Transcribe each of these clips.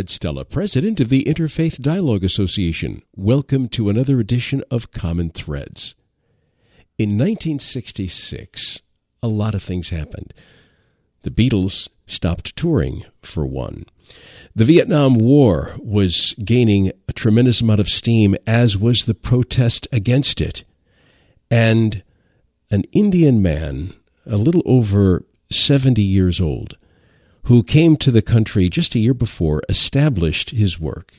Fred Stella, President of the Interfaith Dialogue Association. Welcome to another edition of Common Threads. In 1966, a lot of things happened. The Beatles stopped touring, for one. The Vietnam War was gaining a tremendous amount of steam, as was the protest against it. And an Indian man, a little over 70 years old, who came to the country just a year before, established his work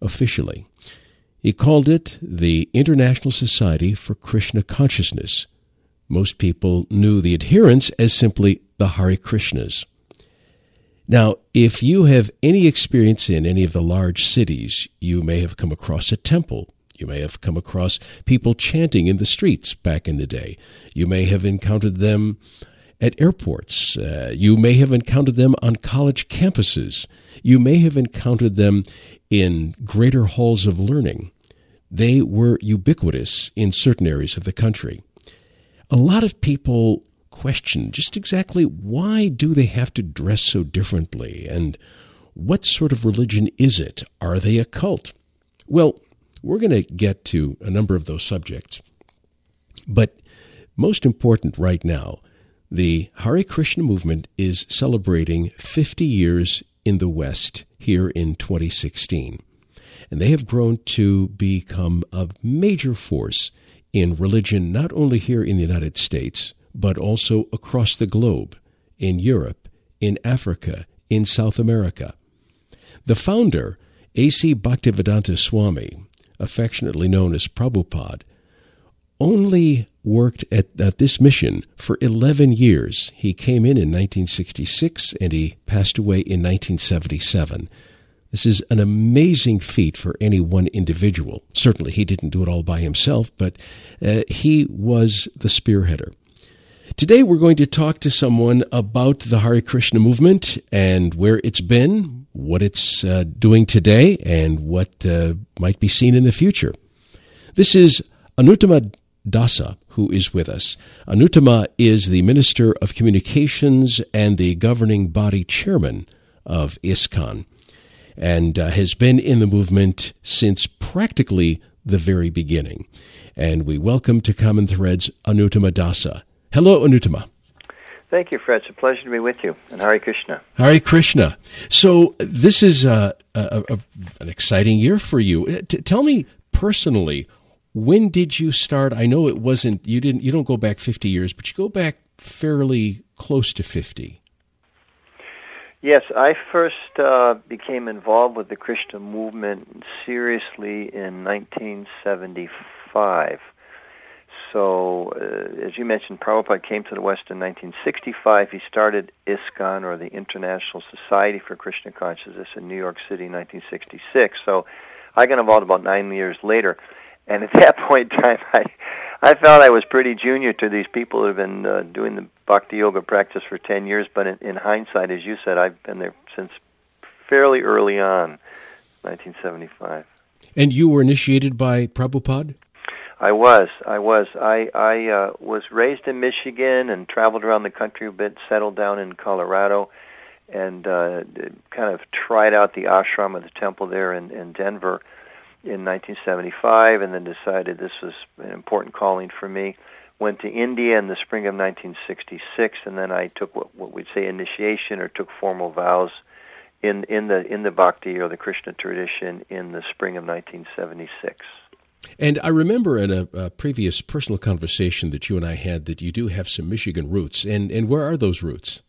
officially. He called it the International Society for Krishna Consciousness. Most people knew the adherents as simply the Hare Krishnas. Now, if you have any experience in any of the large cities, you may have come across a temple. You may have come across people chanting in the streets back in the day. You may have encountered them at airports. Uh, you may have encountered them on college campuses. You may have encountered them in greater halls of learning. They were ubiquitous in certain areas of the country. A lot of people question just exactly why do they have to dress so differently and what sort of religion is it? Are they a cult? Well, we're going to get to a number of those subjects. But most important right now, the Hare Krishna movement is celebrating 50 years in the West here in 2016. And they have grown to become a major force in religion, not only here in the United States, but also across the globe, in Europe, in Africa, in South America. The founder, A.C. Bhaktivedanta Swami, affectionately known as Prabhupada, only worked at, at this mission for 11 years. He came in in 1966 and he passed away in 1977. This is an amazing feat for any one individual. Certainly, he didn't do it all by himself, but uh, he was the spearheader. Today, we're going to talk to someone about the Hare Krishna movement and where it's been, what it's uh, doing today, and what uh, might be seen in the future. This is Anuttama Dasa, who is with us. Anuttama is the Minister of Communications and the governing body chairman of ISKCON, and uh, has been in the movement since practically the very beginning. And we welcome to Common Threads Anuttama Dasa. Hello, Anuttama. Thank you, Fred. It's a pleasure to be with you. And Hare Krishna. Hare Krishna. So this is a, a, a an exciting year for you. Uh, t- tell me personally, when did you start? I know it wasn't you didn't you don't go back 50 years, but you go back fairly close to 50. Yes, I first uh, became involved with the Krishna movement seriously in 1975. So, uh, as you mentioned, Prabhupada came to the West in 1965. He started ISKCON, or the International Society for Krishna Consciousness, in New York City in 1966. So, I got involved about nine years later. And at that point in time, I, I felt I was pretty junior to these people who have been uh, doing the bhakti yoga practice for 10 years. But in, in hindsight, as you said, I've been there since fairly early on, 1975. And you were initiated by Prabhupada? I was. I was. I I uh, was raised in Michigan and traveled around the country a bit. Settled down in Colorado, and uh, kind of tried out the ashram of the temple there in, in Denver in 1975, and then decided this was an important calling for me. Went to India in the spring of 1966, and then I took what, what we'd say initiation or took formal vows in in the in the Bhakti or the Krishna tradition in the spring of 1976. And I remember in a, a, previous personal conversation that you and I had that you do have some Michigan roots. And, and where are those roots?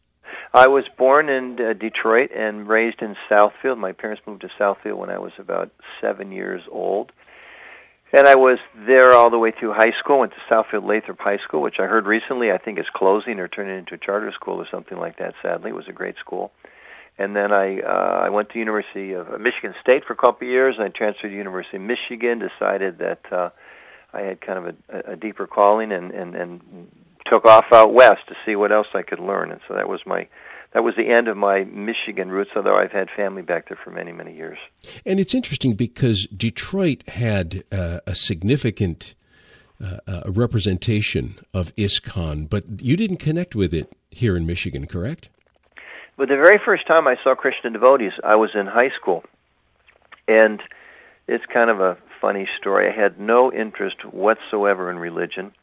I was born in uh, Detroit and raised in Southfield. My parents moved to Southfield when I was about seven years old. And I was there all the way through high school. Went to Southfield Lathrop High School, which I heard recently I think is closing or turning into a charter school or something like that. Sadly, it was a great school. and then I uh, I went to University of uh, Michigan State for a couple of years, and I transferred to University of Michigan. Decided that uh, I had kind of a, a deeper calling, and, and and took off out west to see what else I could learn. And so that was my that was the end of my Michigan roots, although I've had family back there for many, many years. And it's interesting because Detroit had uh, a significant uh, uh, representation of ISKCON, but you didn't connect with it here in Michigan, correct? But the very first time I saw Krishna devotees, I was in high school. And it's kind of a funny story. I had no interest whatsoever in religion.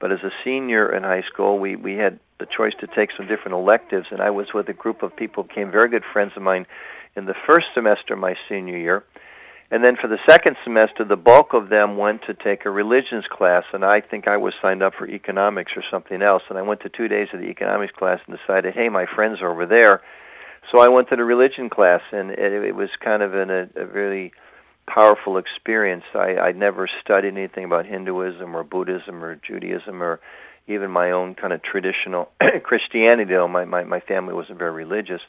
But as a senior in high school, we, we had the choice to take some different electives, and I was with a group of people who became very good friends of mine in the first semester of my senior year. And then for the second semester, the bulk of them went to take a religions class, and I think I was signed up for economics or something else. And I went to two days of the economics class and decided, hey, my friends are over there. So I went to the religion class, and it, it was kind of in a, a really powerful experience. I, I'd never studied anything about Hinduism or Buddhism or Judaism or even my own kind of traditional Christianity, though my, my, my family wasn't very religious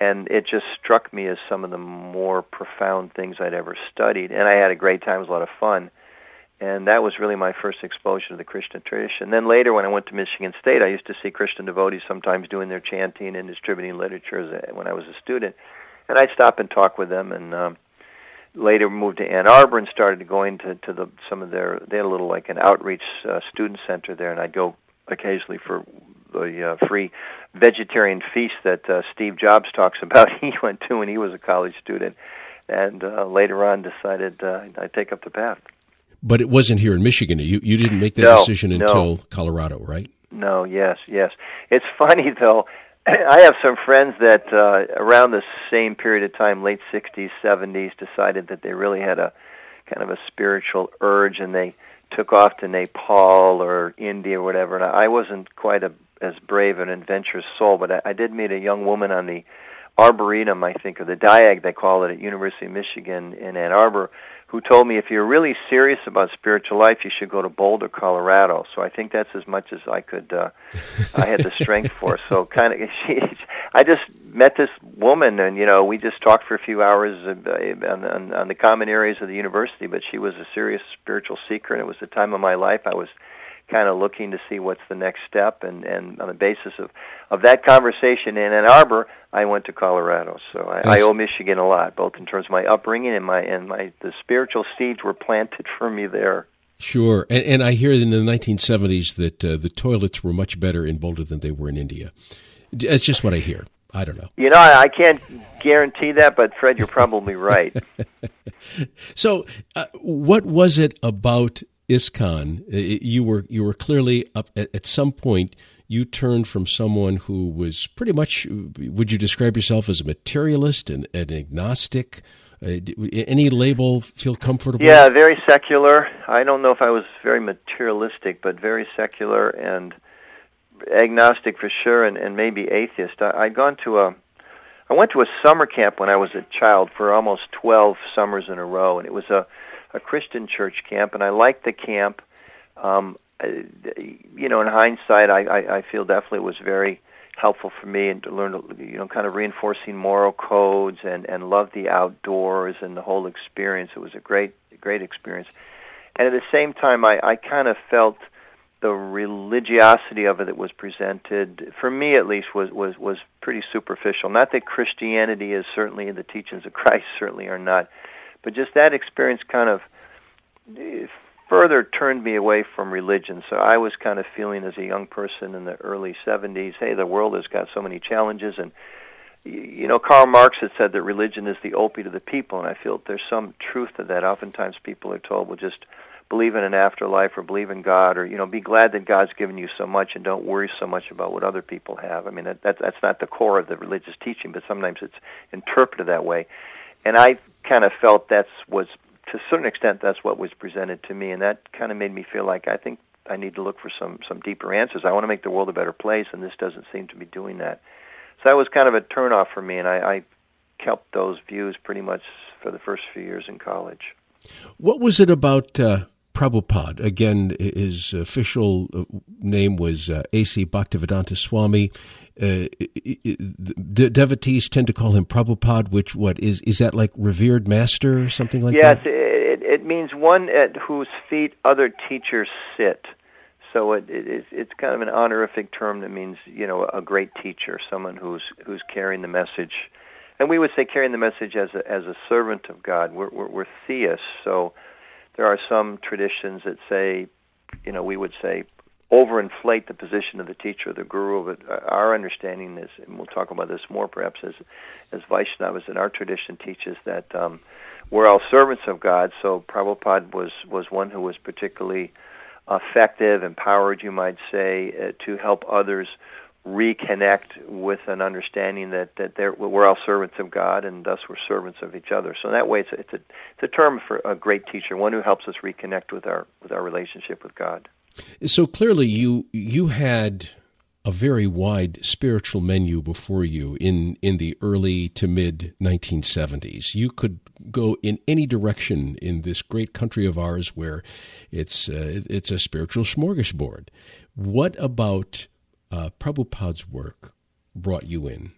and it just struck me as some of the more profound things I'd ever studied. And I had a great time; it was a lot of fun. And that was really my first exposure to the Krishna tradition. Then later, when I went to Michigan State, I used to see Krishna devotees sometimes doing their chanting and distributing literature when I was a student. And I'd stop and talk with them. And um, later, moved to Ann Arbor and started going to to the some of their. They had a little like an outreach uh, student center there, and I'd go occasionally for the uh, free vegetarian feast that uh, Steve Jobs talks about. He went to when he was a college student, and uh, later on decided uh, I'd take up the path. But it wasn't here in Michigan. You you didn't make that no, decision until no. Colorado, right? No. Yes. Yes. It's funny though. I have some friends that uh, around the same period of time, late '60s, '70s, decided that they really had a kind of a spiritual urge, and they took off to Nepal or India or whatever. And I wasn't quite a as brave and adventurous soul, but I, I did meet a young woman on the Arboretum, I think, or the Diag, they call it, at University of Michigan in Ann Arbor, who told me if you're really serious about spiritual life, you should go to Boulder, Colorado. So I think that's as much as I could, uh, I had the strength for. So kind of, she, I just met this woman, and you know, we just talked for a few hours uh, on, on, on the common areas of the university. But she was a serious spiritual seeker, and it was the time of my life. I was kind of looking to see what's the next step and and on the basis of of that conversation in Ann Arbor I went to Colorado so I, I owe Michigan a lot both in terms of my upbringing and my and my the spiritual seeds were planted for me there Sure, and, and I hear in the 1970s that uh, the toilets were much better in Boulder than they were in India. That's just what I hear. I don't know. You know, I, I can't guarantee that, but Fred, you're probably right. so, uh, what was it about ISKCON, you were you were clearly up at, at, some point. You turned from someone who was pretty much. Would you describe yourself as a materialist and an agnostic? Uh, any label feel comfortable? Yeah, very secular. I don't know if I was very materialistic, but very secular and agnostic for sure, and, and maybe atheist. I, I'd gone to a. I went to a summer camp when I was a child for almost twelve summers in a row, and it was a a Christian church camp, and I liked the camp. Um, you know, in hindsight, I, I, I feel definitely it was very helpful for me and to learn, you know, kind of reinforcing moral codes and and love the outdoors and the whole experience. It was a great great experience, and at the same time, I I kind of felt the religiosity of it that was presented for me at least was was was pretty superficial not that christianity is certainly the teachings of christ certainly are not but just that experience kind of eh, further turned me away from religion. So I was kind of feeling as a young person in the early 70s, hey, the world has got so many challenges and you know, Karl Marx had said that religion is the opiate of the people, and I feel there's some truth to that. Oftentimes, people are told, "Well, just believe in an afterlife, or believe in God, or you know, be glad that God's given you so much, and don't worry so much about what other people have." I mean, that, that that's not the core of the religious teaching, but sometimes it's interpreted that way. And I kind of felt that's was to a certain extent that's what was presented to me, and that kind of made me feel like I think I need to look for some some deeper answers. I want to make the world a better place, and this doesn't seem to be doing that. So that was kind of a turnoff for me, and I, I kept those views pretty much for the first few years in college. What was it about uh, Prabhupada. Again, his official uh, name was uh, A.C. Bhaktivedanta Swami. Uh, de- devotees tend to call him Prabhupada, which what is is that like revered master or something like yes, that? Yes, it, it means one at whose feet other teachers sit. So it, it, it's kind of an honorific term that means you know a great teacher, someone who's who's carrying the message, and we would say carrying the message as a as a servant of God. We're we're, we're theists, so there are some traditions that say, you know, we would say overinflate the position of the teacher the guru, but our understanding is, and we'll talk about this more perhaps as as Vaishnavas in our tradition teaches that um, we're all servants of God. So Prabhupada was was one who was particularly effective, empowered, you might say, uh, to help others reconnect with an understanding that that we're all servants of God and thus we're servants of each other. So in that way, it's a, it's a it's a term for a great teacher, one who helps us reconnect with our with our relationship with God. So clearly, you you had a very wide spiritual menu before you in in the early to mid 1970s. You could go in any direction in this great country of ours where it's uh, it's a spiritual smorgasbord. What about uh, Prabhupada's work brought you in?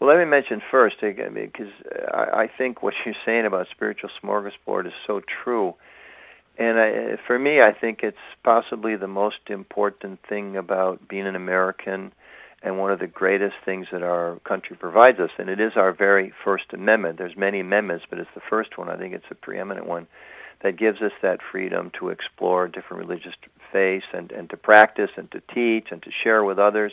Well, let me mention first, because I think what you're saying about spiritual smorgasbord is so true. And I, for me, I think it's possibly the most important thing about being an American and one of the greatest things that our country provides us. And it is our very First Amendment. There's many amendments, but it's the first one. I think it's a preeminent one that gives us that freedom to explore different religious faiths and, and to practice and to teach and to share with others.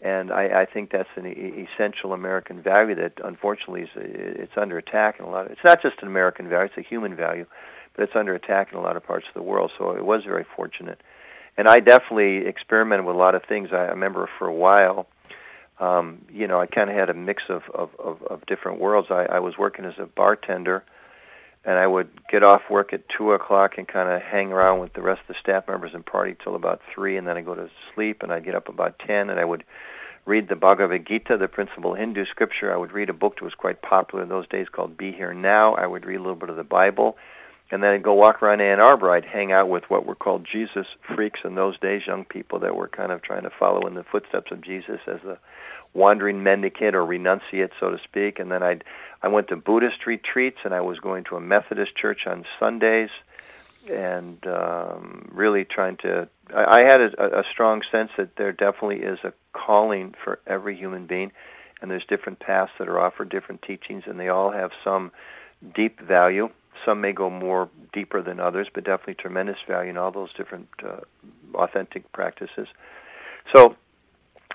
And I, I think that's an e- essential American value that unfortunately is it's under attack in a lot. Of, it's not just an American value; it's a human value, but it's under attack in a lot of parts of the world. So it was very fortunate. And I definitely experimented with a lot of things. I remember for a while, um, you know, I kind of had a mix of, of, of, of different worlds. I, I was working as a bartender and I would get off work at two o'clock and kind of hang around with the rest of the staff members and party till about three, and then I go to sleep, and I'd get up about ten, and I would read the Bhagavad Gita, the principal Hindu scripture. I would read a book that was quite popular in those days called Be Here Now. I would read a little bit of the Bible, and then I'd go walk around Ann Arbor. I'd hang out with what were called Jesus freaks in those days, young people that were kind of trying to follow in the footsteps of Jesus as a wandering mendicant or renunciate, so to speak. And then I'd I went to Buddhist retreats, and I was going to a Methodist church on Sundays, and um, really trying to. I, I had a, a strong sense that there definitely is a calling for every human being, and there's different paths that are offered, different teachings, and they all have some deep value. Some may go more deeper than others, but definitely tremendous value in all those different uh, authentic practices. So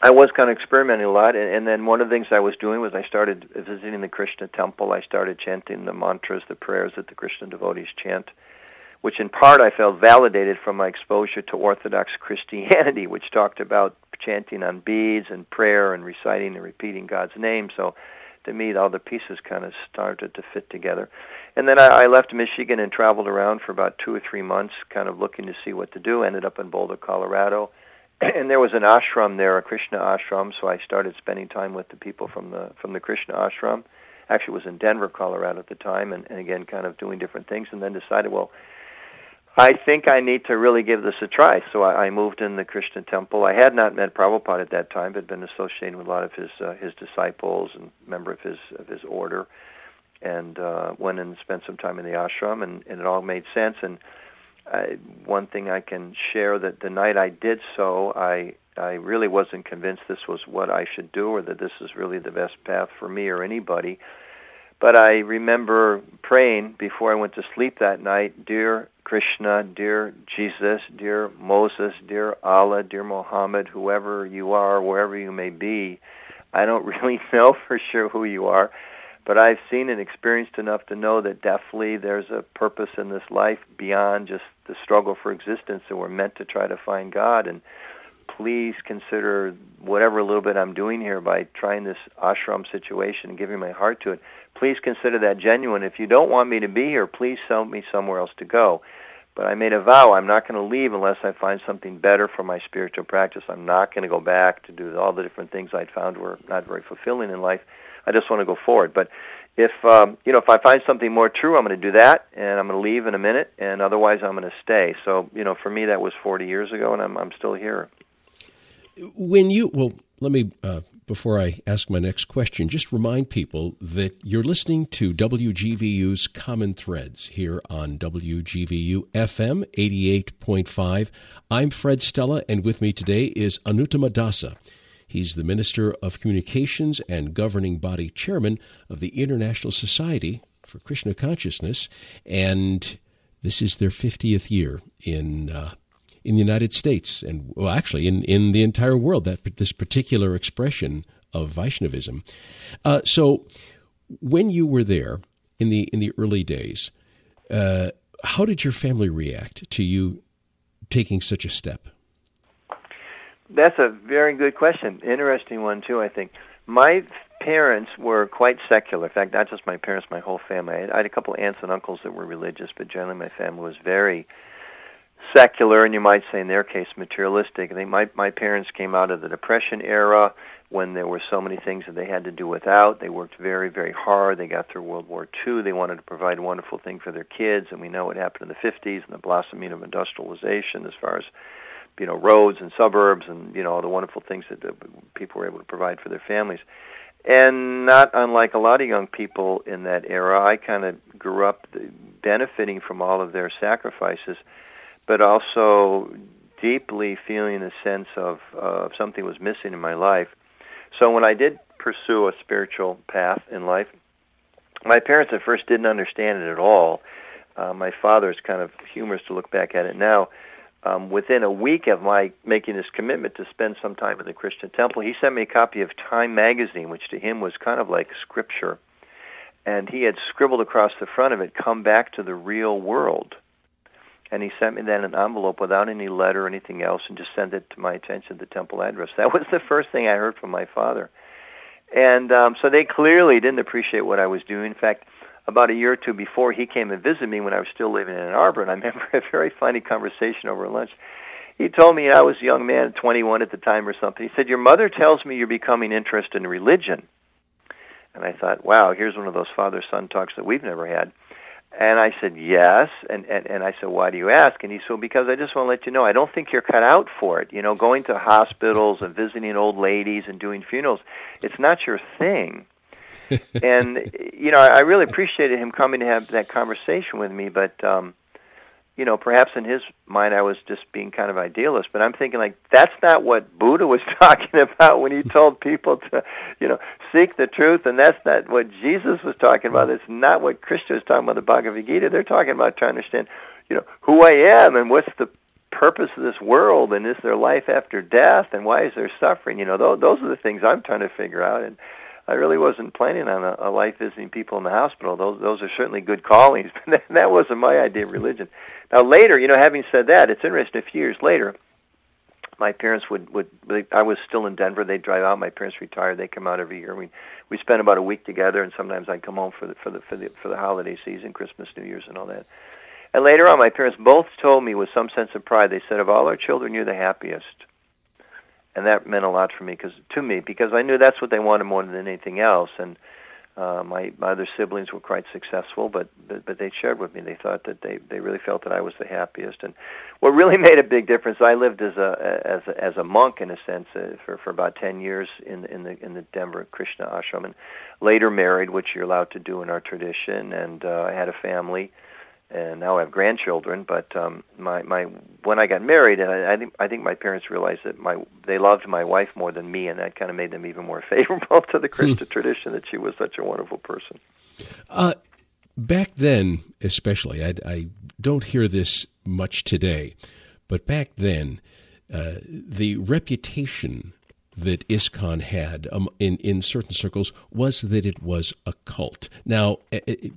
I was kind of experimenting a lot, and, and then one of the things I was doing was I started visiting the Krishna temple. I started chanting the mantras, the prayers that the Krishna devotees chant, which in part I felt validated from my exposure to Orthodox Christianity, which talked about chanting on beads and prayer and reciting and repeating God's name. So to me, all the pieces kind of started to fit together. And then I, I left Michigan and traveled around for about two or three months, kind of looking to see what to do. Ended up in Boulder, Colorado and there was an ashram there, a Krishna ashram. So I started spending time with the people from the from the Krishna ashram. Actually, was in Denver, Colorado at the time, and, and again, kind of doing different things. And then decided, well, I think I need to really give this a try. So I, I moved in the Krishna temple. I had not met Prabhupada at that time, but been associated with a lot of his uh, his disciples and member of his of his order, and uh, went and spent some time in the ashram, and, and it all made sense. And I, one thing I can share that the night I did so, I I really wasn't convinced this was what I should do or that this is really the best path for me or anybody. But I remember praying before I went to sleep that night, dear Krishna, dear Jesus, dear Moses, dear Allah, dear Muhammad, whoever you are, wherever you may be, I don't really know for sure who you are, but I've seen and experienced enough to know that definitely there's a purpose in this life beyond just the struggle for existence that we're meant to try to find God. And please consider whatever little bit I'm doing here by trying this ashram situation and giving my heart to it. Please consider that genuine. If you don't want me to be here, please send me somewhere else to go. But I made a vow I'm not going to leave unless I find something better for my spiritual practice. I'm not going to go back to do all the different things I'd found were not very fulfilling in life. I just want to go forward. But if um, you know if I find something more true, I'm going to do that, and I'm going to leave in a minute, and otherwise I'm going to stay. So you know, for me, that was 40 years ago, and I'm I'm still here. When you well, let me uh, before I ask my next question, just remind people that you're listening to WGVU's Common Threads here on WGVU FM 88.5. I'm Fred Stella, and with me today is Anuttama Dasa. He's the Minister of Communications and governing body chairman of the International Society for Krishna Consciousness, and this is their 50th year in uh, in the United States, and well, actually in, in the entire world. That this particular expression of Vaishnavism. Uh, so, when you were there in the in the early days, uh, how did your family react to you taking such a step? That's a very good question. Interesting one too. I think my parents were quite secular. In fact, not just my parents, my whole family. I had, a couple of aunts and uncles that were religious, but generally my family was very secular, and you might say in their case materialistic. I think my my parents came out of the Depression era when there were so many things that they had to do without. They worked very very hard. They got through World War II. They wanted to provide a wonderful thing for their kids, and we know what happened in the 50s and the blossoming of industrialization as far as you know roads and suburbs and you know all the wonderful things that the people were able to provide for their families. And not unlike a lot of young people in that era, I kind of grew up benefiting from all of their sacrifices but also deeply feeling a sense of uh, something was missing in my life. So when I did pursue a spiritual path in life, my parents at first didn't understand it at all. Uh, my father is kind of humorous to look back at it now. Um, within a week of my making this commitment to spend some time in the Krishna temple, he sent me a copy of Time magazine, which to him was kind of like scripture. And he had scribbled across the front of it, "Come back to the real world." And he sent me then an envelope without any letter or anything else and just sent it to my attention the temple address. That was the first thing i heard from my father. And um so they clearly didn't appreciate what i was doing. In fact about a year or two before he came and visited me when i was still living in ann arbor and i remember a very funny conversation over lunch. He told me i was a young man 21 at the time or something. He said your mother tells me you're becoming interested in religion. And i thought wow here's one of those father son talks that we've never had and I said, yes. And, and, and I said, why do you ask? And he said, because I just want to let you know, I don't think you're cut out for it. You know, going to hospitals and visiting old ladies and doing funerals, it's not your thing. and, you know, I really appreciated him coming to have that conversation with me, but, um, you know, perhaps in his mind I was just being kind of idealist, but I'm thinking like that's not what Buddha was talking about when he told people to, you know, seek the truth, and that's not what Jesus was talking about. It's not what Krishna was talking about the Bhagavad Gita. They're talking about trying to understand, you know, who I am and what's the purpose of this world, and is there life after death, and why is there suffering? You know, those those are the things I'm trying to figure out, and I really wasn't planning on a, a life visiting people in the hospital. Those those are certainly good callings, but that, that wasn't my idea of religion. Now later, you know, having said that, it's interesting. A few years later, my parents would would I was still in Denver. They'd drive out. My parents retired. They come out every year. We we spent about a week together, and sometimes I'd come home for the for the for the for the holiday season, Christmas, New Year's, and all that. And later on, my parents both told me with some sense of pride. They said, "Of all our children, you're the happiest." And that meant a lot for me because to me because I knew that's what they wanted more than anything else. And uh, my my other siblings were quite successful, but, but but they shared with me. They thought that they they really felt that I was the happiest. And what really made a big difference, I lived as a as a, as a monk in a sense uh, for for about ten years in in the in the Denver Krishna ashram, and later married, which you're allowed to do in our tradition. And uh, I had a family and now I have grandchildren. But um, my my when I got married, and I, I think I think my parents realized that my they loved my wife more than me, and that kind of made them even more favorable to the Krishna hmm. tradition that she was such a wonderful person. Uh, back then, especially, I, I don't hear this much today, but back then, uh, the reputation that ISKCON had um, in in certain circles was that it was a cult. Now, it,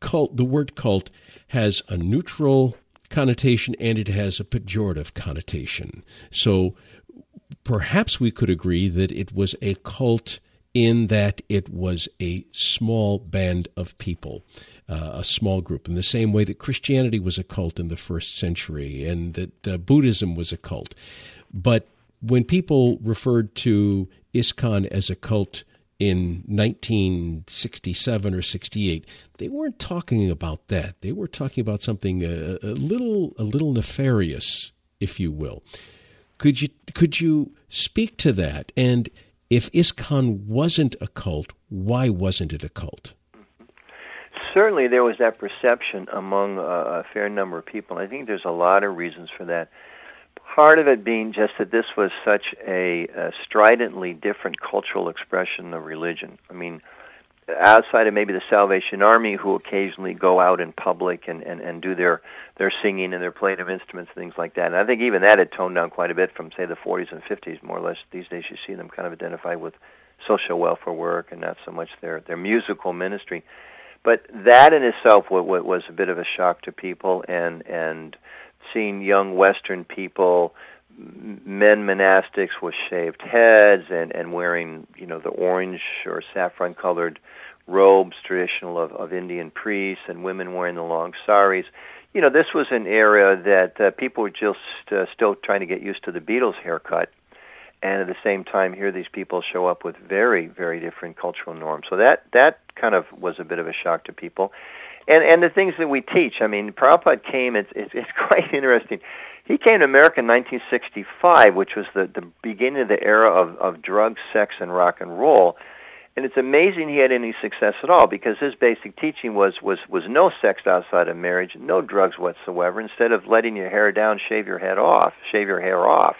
cult the word cult has a neutral connotation and it has a pejorative connotation. So perhaps we could agree that it was a cult in that it was a small band of people, uh, a small group, in the same way that Christianity was a cult in the first century and that uh, Buddhism was a cult. But when people referred to ISKCON as a cult in 1967 or 68, they weren't talking about that. They were talking about something a, a little a little nefarious, if you will. Could you could you speak to that? And if ISKCON wasn't a cult, why wasn't it a cult? Certainly, there was that perception among a, a fair number of people. I think there's a lot of reasons for that. Part of it being just that this was such a, a stridently different cultural expression of religion. I mean, outside of maybe the Salvation Army, who occasionally go out in public and, and, and do their, their singing and their playing of instruments and things like that. And I think even that had toned down quite a bit from, say, the 40s and 50s. More or less, these days you see them kind of identify with social welfare work and not so much their, their musical ministry. But that in itself was a bit of a shock to people, and and seeing young Western people, men monastics with shaved heads and and wearing you know the orange or saffron colored robes traditional of, of Indian priests, and women wearing the long saris. You know, this was an era that uh, people were just uh, still trying to get used to the Beatles haircut. And at the same time here these people show up with very very different cultural norms. So that that kind of was a bit of a shock to people and and the things that we teach i mean prabhupada came it's it's, it's quite interesting. He came to america in 1965 which was the the beginning of the era of of drugs sex and rock and roll. And it's amazing he had any success at all because his basic teaching was was was no sex outside of marriage no drugs whatsoever. Instead of letting your hair down shave your head off shave your hair off.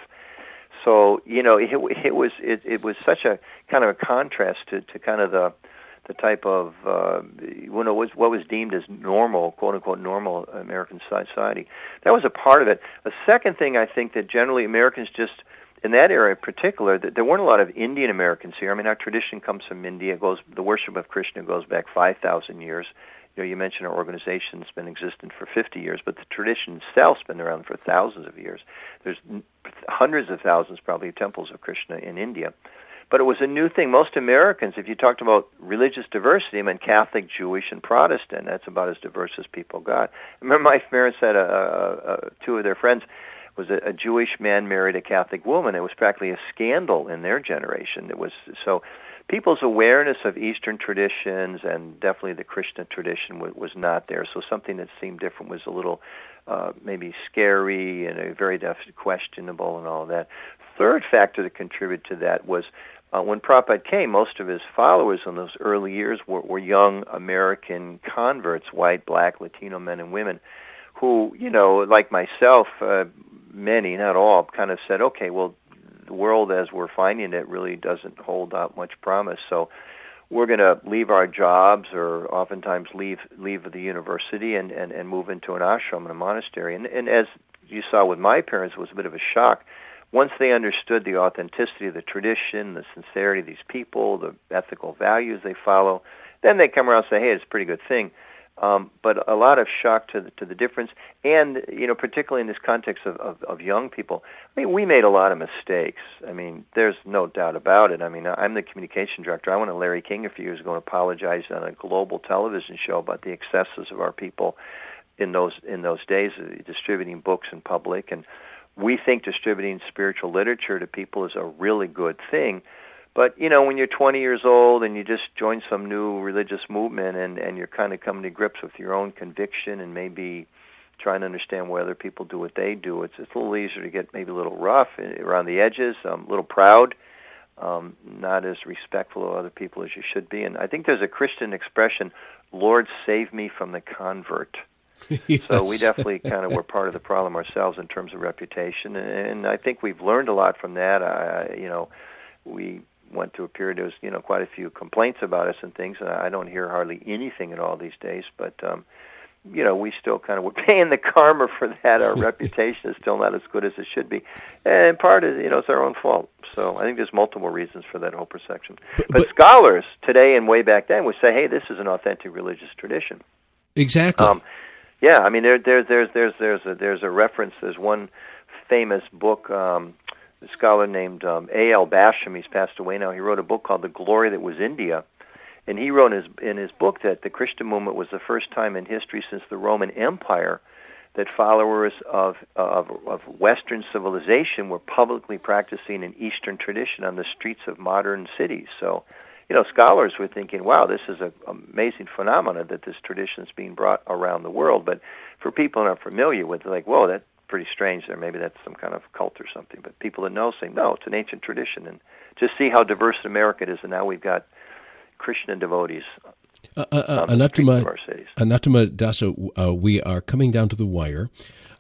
So you know it, it was it, it was such a kind of a contrast to, to kind of the the type of uh, you know what was deemed as normal quote unquote normal American society. That was a part of it. A second thing I think that generally Americans just in that area in particular, that there weren't a lot of Indian Americans here. I mean, our tradition comes from India. Goes the worship of Krishna goes back five thousand years you know, you mentioned our organization's been existent for 50 years, but the tradition itself's been around for thousands of years. There's hundreds of thousands, probably, of temples of Krishna in India. But it was a new thing. Most Americans, if you talked about religious diversity, I meant Catholic, Jewish, and Protestant. That's about as diverse as people got. I remember my parents had a, a, a two of their friends was a, a Jewish man married a Catholic woman. It was practically a scandal in their generation. It was so people's awareness of Eastern traditions and definitely the Krishna tradition was, not there. So something that seemed different was a little uh, maybe scary and a very definite questionable and all that. Third factor that contributed to that was uh, when Prabhupada came, most of his followers in those early years were, were young American converts, white, black, Latino men and women, who, you know, like myself, uh, many, not all, kind of said, okay, well, the world as we're finding it really doesn't hold out much promise. So we're going to leave our jobs or oftentimes leave leave the university and, and, and move into an ashram and a monastery. And, and as you saw with my parents, it was a bit of a shock. Once they understood the authenticity of the tradition, the sincerity of these people, the ethical values they follow, then they come around and say, hey, it's a pretty good thing. Um, but a lot of shock to the, to the difference, and you know, particularly in this context of, of, of young people. I mean, we made a lot of mistakes. I mean, there's no doubt about it. I mean, I'm the communication director. I went to Larry King a few years ago and apologized on a global television show about the excesses of our people in those in those days, distributing books in public. And we think distributing spiritual literature to people is a really good thing but you know, when you're 20 years old and you just join some new religious movement and and you're kind of coming to grips with your own conviction and maybe trying to understand why other people do what they do, it's it's a little easier to get maybe a little rough eh, around the edges, um, a little proud, um, not as respectful of other people as you should be. And I think there's a Christian expression, "Lord, save me from the convert." Yes. So we definitely kind of were part of the problem ourselves in terms of reputation, and, I think we've learned a lot from that. I, you know, we went through a period there was you know quite a few complaints about us and things and I don't hear hardly anything at all these days but um you know we still kind of we're paying the karma for that. Our reputation is still not as good as it should be and part of you know it's our own fault. So I think there's multiple reasons for that whole perception. But, but, but scholars today and way back then would say hey this is an authentic religious tradition. Exactly. Um yeah I mean there there's there's there's there's a there's a reference there's one famous book um a scholar named um, A.L. Basham. He's passed away now. He wrote a book called The Glory That Was India. And he wrote in his, in his book that the Krishna movement was the first time in history since the Roman Empire that followers of, of, of Western civilization were publicly practicing an Eastern tradition on the streets of modern cities. So you know, scholars were thinking, wow, this is an amazing phenomenon that this tradition is being brought around the world. But for people who are familiar with it, like, whoa, that's pretty strange there. Maybe that's some kind of cult or something. But people that know say, no, it's an ancient tradition. And just see how diverse America is. And now we've got Krishna devotees. Uh, uh, uh, Anuttama, Anuttama Dasa, uh, we are coming down to the wire.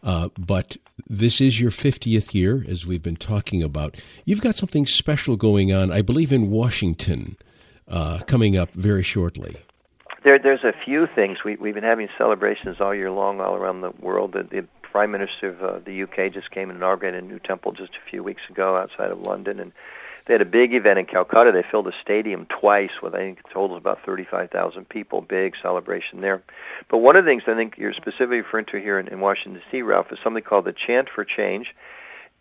Uh, but this is your 50th year, as we've been talking about. You've got something special going on, I believe, in Washington uh, coming up very shortly. There, there's a few things. We, we've been having celebrations all year long, all around the world. The, the Prime Minister of uh, the UK just came and inaugurated a new temple just a few weeks ago outside of London, and they had a big event in Calcutta. They filled a stadium twice with I think totals about 35,000 people. Big celebration there. But one of the things I think you're specifically referring to here in, in Washington D.C., Ralph, is something called the Chant for Change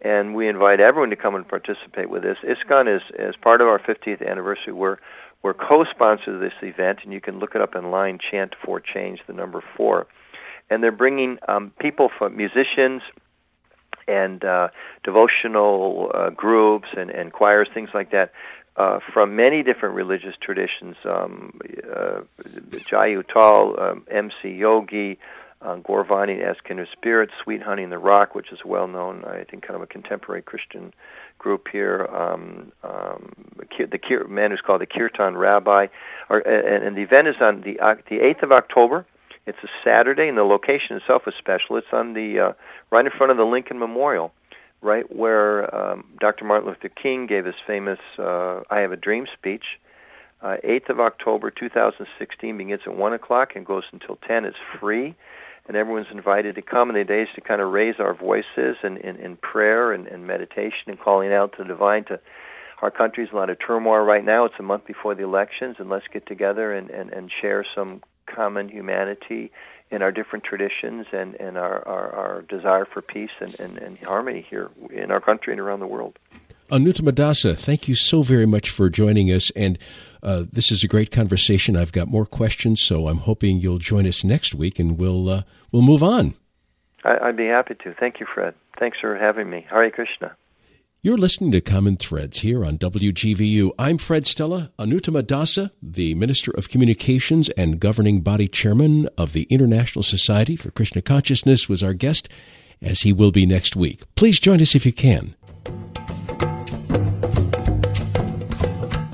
and we invite everyone to come and participate with this. ISKCON is as part of our 50th anniversary. We're we're co-sponsors of this event, and you can look it up online. Chant for Change, the number four, and they're bringing um, people from musicians and uh, devotional uh, groups and, and choirs, things like that, uh, from many different religious traditions. Um, uh, Jai Uttal, um, M.C. Yogi, uh, Gaura-Vani as Kindred Spirit, Sweet Honey in the Rock, which is well known, I think, kind of a contemporary Christian group here. Um, um, the Kir- man who's called the Kirtan Rabbi, and, and the event is on the the eighth of October. It's a Saturday, and the location itself is special. It's on the uh, right in front of the Lincoln Memorial, right where um, Dr. Martin Luther King gave his famous uh, "I Have a Dream" speech. Uh, 8th of October 2016 begins at 1 o'clock and goes until 10. It's free and everyone's invited to come in the days to kind of raise our voices in, in, in prayer and, meditation and calling out to the divine to our country's a lot of turmoil right now. It's a month before the elections, and let's get together and, and, and share some common humanity in our different traditions and, and our, our, our desire for peace and, and, and harmony here in our country and around the world. Anuttama Dasa, thank you so very much for joining us. And uh, this is a great conversation. I've got more questions, so I'm hoping you'll join us next week, and we'll uh, we'll move on. I, would be happy to. Thank you, Fred. Thanks for having me. Hare Krishna. You're listening to Common Threads here on WGVU. I'm Fred Stella. Anuttama Dasa, the Minister of Communications and Governing Body Chairman of the International Society for Krishna Consciousness, was our guest, as he will be next week. Please join us if you can.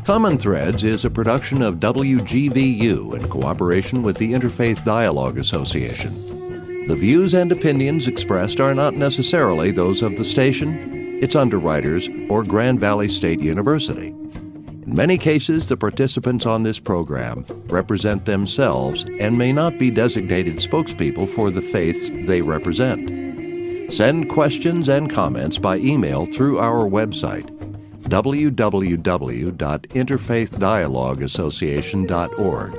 Common Threads is a production of WGVU in cooperation with the Interfaith Dialogue Association. The views and opinions expressed are not necessarily those of the station, its underwriters, or Grand Valley State University. In many cases, the participants on this program represent themselves and may not be designated spokespeople for the faiths they represent. Send questions and comments by email through our website www.interfaithdialogueassociation.org.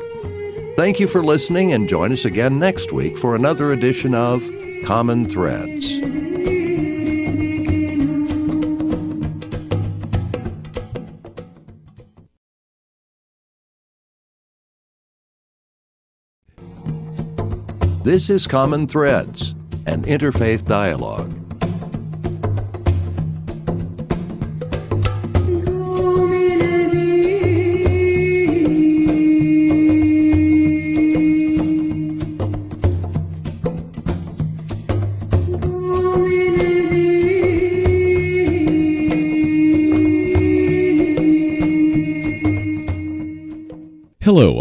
Thank you for listening and join us again next week for another edition of Common Threads. This is Common Threads, an interfaith dialogue.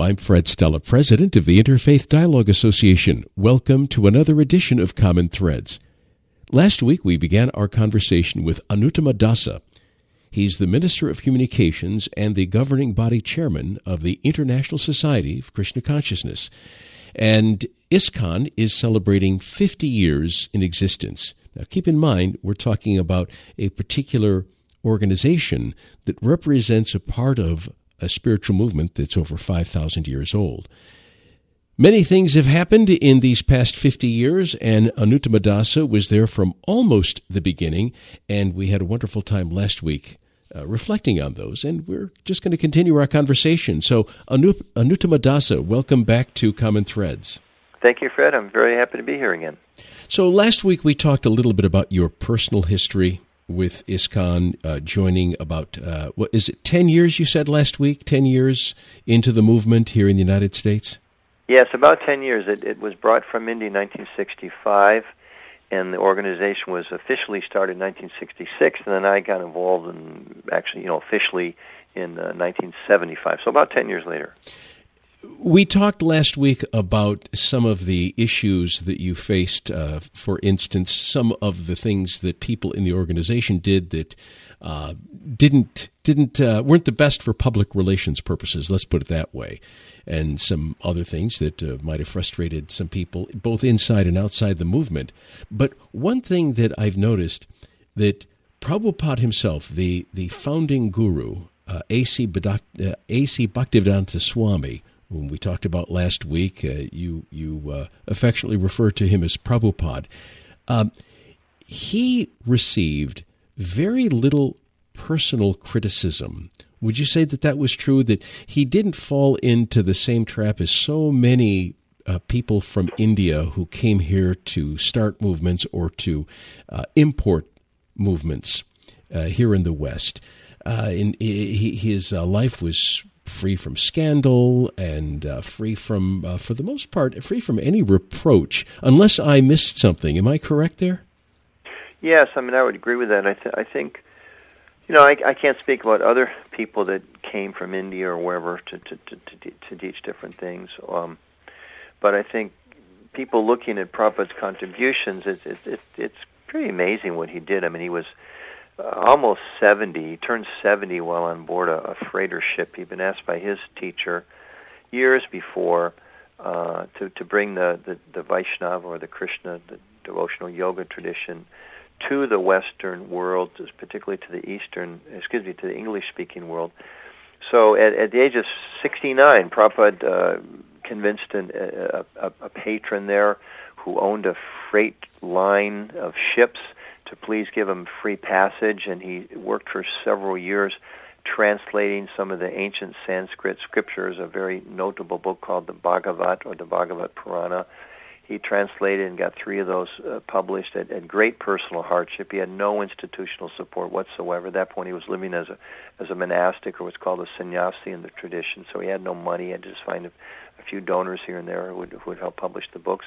I'm Fred Stella, President of the Interfaith Dialogue Association. Welcome to another edition of Common Threads. Last week we began our conversation with Anuttama Dasa. He's the Minister of Communications and the governing body chairman of the International Society of Krishna Consciousness. And ISKCON is celebrating 50 years in existence. Now keep in mind, we're talking about a particular organization that represents a part of a spiritual movement that's over 5,000 years old. Many things have happened in these past 50 years, and Anuttama Dasa was there from almost the beginning, and we had a wonderful time last week uh, reflecting on those, and we're just going to continue our conversation. So, Anup- Anuttamadasa, welcome back to Common Threads. Thank you, Fred. I'm very happy to be here again. So, last week we talked a little bit about your personal history, with ISKCON uh, joining about, uh, what is it, 10 years you said last week? 10 years into the movement here in the United States? Yes, about 10 years. It, it was brought from India in 1965 and the organization was officially started in 1966, and then I got involved in actually, you know, officially in uh, 1975. So about 10 years later. We talked last week about some of the issues that you faced. Uh, for instance, some of the things that people in the organization did that uh, didn't didn't uh, weren't the best for public relations purposes. Let's put it that way, and some other things that uh, might have frustrated some people, both inside and outside the movement. But one thing that I've noticed that Prabhupada himself, the the founding guru, uh, A.C. Uh, A.C. Bhaktivedanta Swami, whom we talked about last week. Uh, you you uh, affectionately refer to him as Prabhupada. Um, he received very little personal criticism. Would you say that that was true? That he didn't fall into the same trap as so many uh, people from India who came here to start movements or to uh, import movements uh, here in the West. in, he, his life was free from scandal and uh, free from, uh, for the most part, free from any reproach, unless I missed something. Am I correct there? Yes, I mean I would agree with that. I, th- I think, you know, I, I can't speak about other people that came from India or wherever to to to, to, to teach different things, um, but I think people looking at Prabhupada's contributions, it's it's it's pretty amazing what he did. I mean, he was almost 70. He turned 70 while on board a, a freighter ship. He'd been asked by his teacher years before uh, to to bring the, the the Vaishnava or the Krishna, the devotional yoga tradition, to the Western world, particularly to the Eastern, excuse me, to the English-speaking world. So at, at the age of 69, Prabhupada uh, convinced an, a, a, a patron there who owned a freight line of ships to please give him free passage, and he worked for several years translating some of the ancient Sanskrit scriptures, a very notable book called the Bhagavat or the Bhagavat Purana. He translated and got three of those uh, published at, at great personal hardship. He had no institutional support whatsoever. At that point, he was living as a as a monastic or what's called a sannyasi in the tradition. So he had no money. He had to just find a, a few donors here and there who would, who would help publish the books.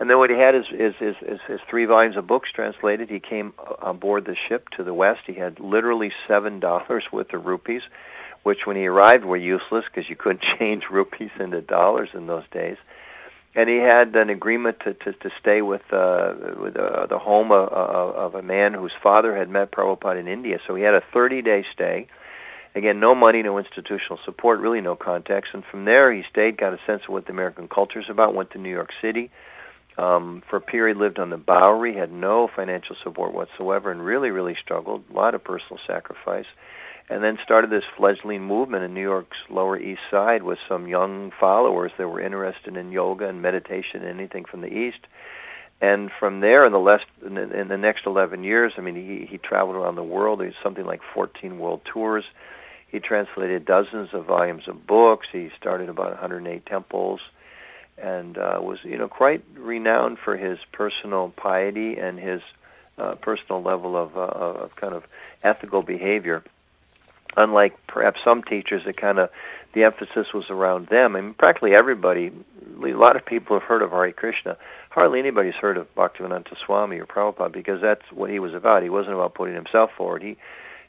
And then what he had is, is, is, is his three volumes of books translated. He came on board the ship to the west. He had literally seven dollars worth of rupees, which when he arrived were useless because you couldn't change rupees into dollars in those days. And he had an agreement to, to, to stay with, uh, with uh, the home of, of a man whose father had met Prabhupada in India. So he had a 30-day stay. Again, no money, no institutional support, really no context. And from there, he stayed, got a sense of what the American culture is about, went to New York City, um, for a period lived on the Bowery, had no financial support whatsoever, and really, really struggled. A lot of personal sacrifice, and then started this fledgling movement in New York's Lower East Side with some young followers that were interested in yoga and meditation, and anything from the East. And from there, in the last in the, next 11 years, I mean, he he traveled around the world. He had something like 14 world tours. He translated dozens of volumes of books. He started about 108 temples and uh, was you know quite renowned for his personal piety and his uh, personal level of, uh, of kind of ethical behavior. Unlike perhaps some teachers, that kind of the emphasis was around them. I mean, practically everybody, a lot of people have heard of Hare Krishna. Hardly anybody's heard of Bhaktivedanta Swami or Prabhupada because that's what he was about. He wasn't about putting himself forward. He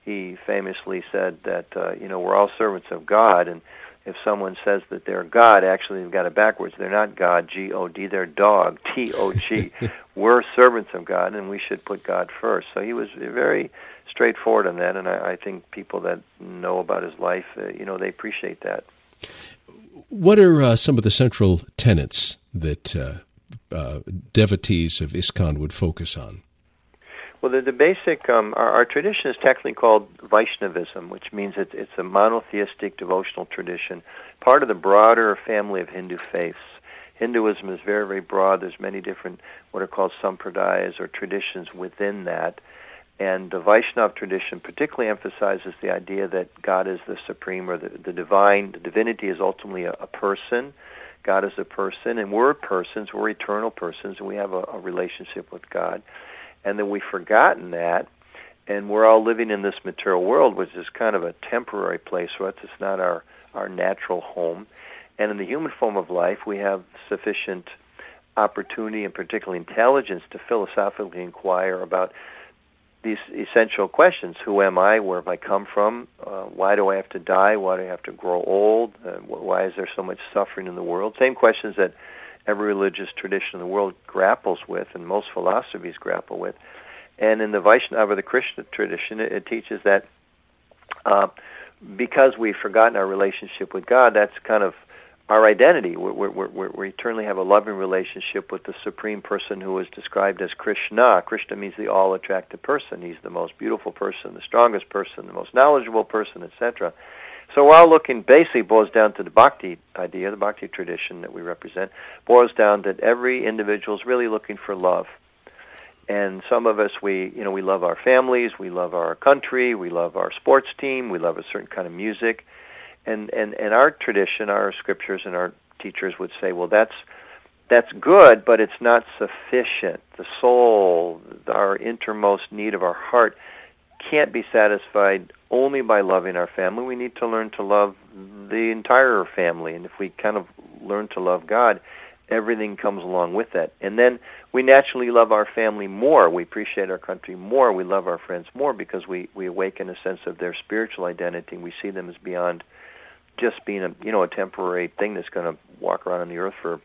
he famously said that uh, you know we're all servants of God, and if someone says that they're God, actually they've got it backwards. They're not God, G O D. They're dog, T O G. We're servants of God, and we should put God first. So he was very straightforward on that, and I, I think people that know about his life, uh, you know, they appreciate that. What are uh, some of the central tenets that uh, uh devotees of ISKCON would focus on? Well, the, the basic um, our, our tradition is technically called Vaishnavism, which means it's it's a monotheistic devotional tradition, part of the broader family of Hindu faiths. Hinduism is very very broad. There's many different what are called sampradayas or traditions within that. And the Vaishnav tradition particularly emphasizes the idea that God is the supreme or the, the divine. The divinity is ultimately a, a person. God is a person, and we're persons. We're eternal persons, and we have a, a relationship with God and then we've forgotten that and we're all living in this material world, which is kind of a temporary place for us. It's not our our natural home, and in the human form of life, we have sufficient opportunity and particularly intelligence to philosophically inquire about these essential questions. Who am i? Where have i come from? Uh, why do i have to die? Why do i have to grow old? Uh, why is there so much suffering in the world? Same questions that every religious tradition in the world grapples with and most philosophies grapple with and in the vaishnava the krishna tradition it, it teaches that uh, because we've forgotten our relationship with god that's kind of our identity. we we eternally have a loving relationship with the Supreme Person who is described as Krishna. Krishna means the all attractive person. He's the most beautiful person, the strongest person, the most knowledgeable person, etc. So we're looking basically boils down to the bhakti idea, the bhakti tradition that we represent, boils down that every individual is really looking for love. And some of us, we, you know, we love our families, we love our country, we love our sports team, we love a certain kind of music and and and our tradition, our scriptures, and our teachers would say, well, that's that's good, but it's not sufficient. The soul, our innermost need of our heart, can't be satisfied only by loving our family. We need to learn to love the entire family, and if we kind of learn to love God, everything comes along with that. And then we naturally love our family more. We appreciate our country more. We love our friends more because we we awaken a sense of their spiritual identity. We see them as beyond just being a you know a temporary thing that's going to walk around on the earth for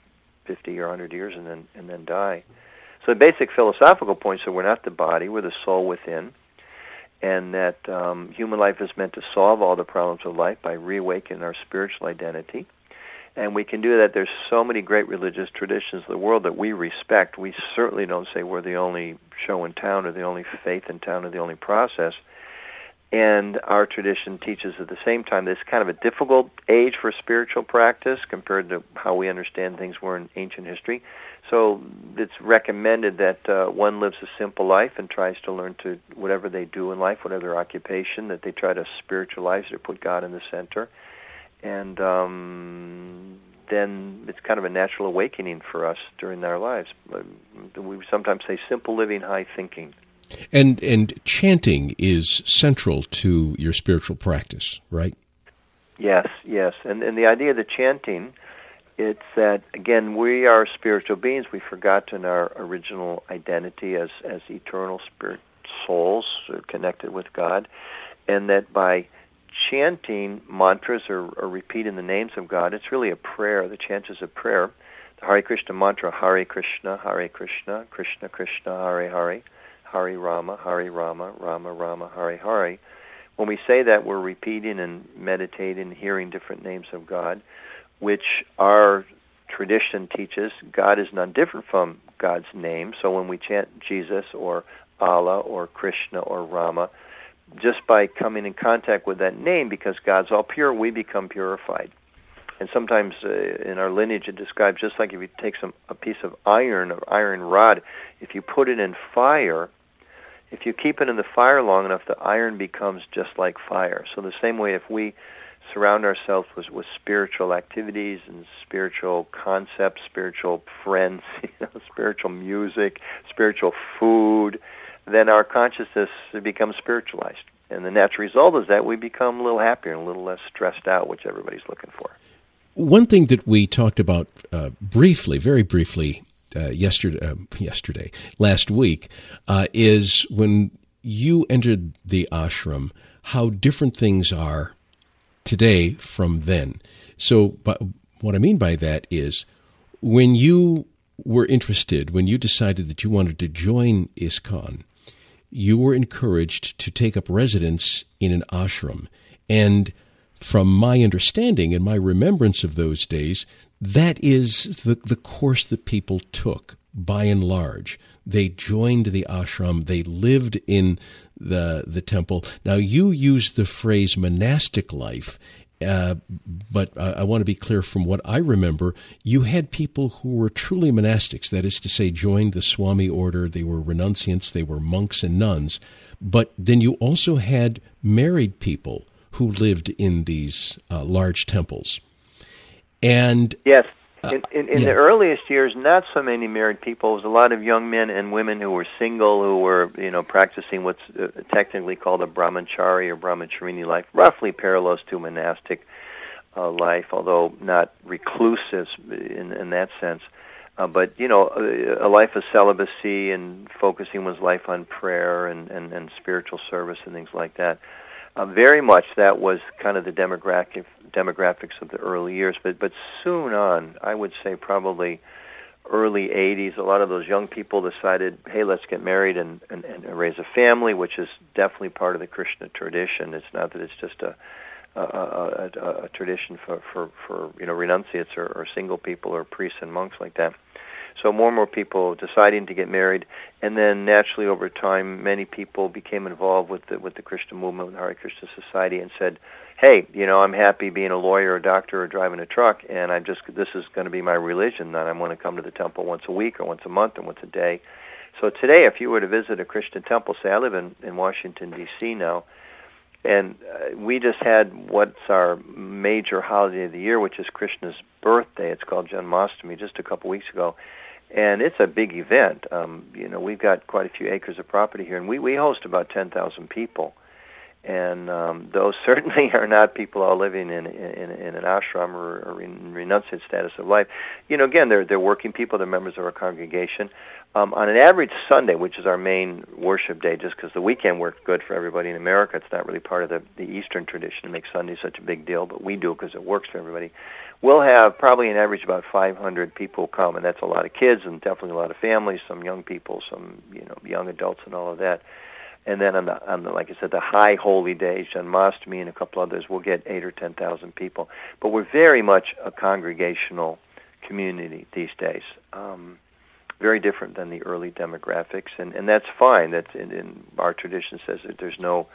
50 or 100 years and then and then die. So the basic philosophical points are we're not the body, we're the soul within, and that um, human life is meant to solve all the problems of life by reawakening our spiritual identity. And we can do that. There's so many great religious traditions in the world that we respect. We certainly don't say we're the only show in town or the only faith in town or the only process and our tradition teaches at the same time this kind of a difficult age for spiritual practice compared to how we understand things were in ancient history. So it's recommended that uh, one lives a simple life and tries to learn to whatever they do in life, whatever their occupation, that they try to spiritualize it, put God in the center, and um, then it's kind of a natural awakening for us during our lives. We sometimes say simple living, high thinking. And and chanting is central to your spiritual practice, right? Yes, yes. And and the idea of the chanting, it's that again we are spiritual beings. We've forgotten our original identity as as eternal spirit souls connected with God, and that by chanting mantras or, or repeating the names of God, it's really a prayer. The chant is a prayer. The Hare Krishna mantra, Hare Krishna, Hare Krishna, Krishna Krishna, Hare Hare Hari Rama, Hare Rama, Rama Rama, Hare Hare. When we say that, we're repeating and meditating, hearing different names of God, which our tradition teaches God is none different from God's name. So when we chant Jesus or Allah or Krishna or Rama, just by coming in contact with that name, because God's all pure, we become purified. And sometimes uh, in our lineage, it describes just like if you take some a piece of iron, or iron rod, if you put it in fire, if you keep it in the fire long enough, the iron becomes just like fire. So the same way, if we surround ourselves with, with spiritual activities and spiritual concepts, spiritual friends, you know, spiritual music, spiritual food, then our consciousness becomes spiritualized. And the natural result is that we become a little happier and a little less stressed out, which everybody's looking for. One thing that we talked about uh, briefly, very briefly, uh, yesterday, uh, yesterday, last week, uh, is when you entered the ashram, how different things are today from then. So, but what I mean by that is when you were interested, when you decided that you wanted to join ISKCON, you were encouraged to take up residence in an ashram. And from my understanding and my remembrance of those days, that is the, the course that people took by and large. They joined the ashram, they lived in the, the temple. Now, you use the phrase monastic life, uh, but I, want to be clear from what I remember, you had people who were truly monastics, that is to say, joined the Swami order. They were renunciants, they were monks and nuns. But then you also had married people who lived in these uh, large temples. And yes, in, in, in yeah. the earliest years, not so many married people. It was a lot of young men and women who were single, who were you know practicing what's uh, technically called a brahmachari or brahmacharini life, roughly parallels to monastic uh, life, although not reclusive in, in that sense. Uh, but you know, a, a life of celibacy and focusing one's life on prayer and, and, and spiritual service and things like that. Uh, very much that was kind of the demographic demographics of the early years. But but soon on, I would say probably early 80s, a lot of those young people decided, hey, let's get married and, and, and raise a family, which is definitely part of the Krishna tradition. It's not that it's just a a, a, a, a tradition for, for, for you know renunciates or, or single people or priests and monks like that. So more and more people deciding to get married, and then naturally over time, many people became involved with the with the Krishna movement, with the Hare Krishna Society, and said, "Hey, you know, I'm happy being a lawyer, a doctor, or driving a truck, and I just this is going to be my religion. That I'm going to come to the temple once a week, or once a month, or once a day." So today, if you were to visit a Krishna temple, say I live in in Washington D.C. now, and uh, we just had what's our major holiday of the year, which is Krishna's birthday. It's called Janmashtami, just a couple weeks ago and it's a big event. Um, you know, we've got quite a few acres of property here, and we we host about ten thousand people, and um, those certainly are not people all living in in, in an ashram or, or in renunciate status of life. You know, again, they're they're working people, they're members of our congregation. Um, on an average Sunday, which is our main worship day, just because the weekend works good for everybody in America, it's not really part of the, the Eastern tradition to make Sunday such a big deal, but we do because it works for everybody we'll have probably an average about 500 people come, and that's a lot of kids and definitely a lot of families, some young people, some you know young adults, and all of that. And then on the, on the like I said, the high holy days, Janmashtami and a couple others, we'll get eight or ten thousand people. But we're very much a congregational community these days. Um, very different than the early demographics, and and that's fine. That's in, in our tradition says that there's no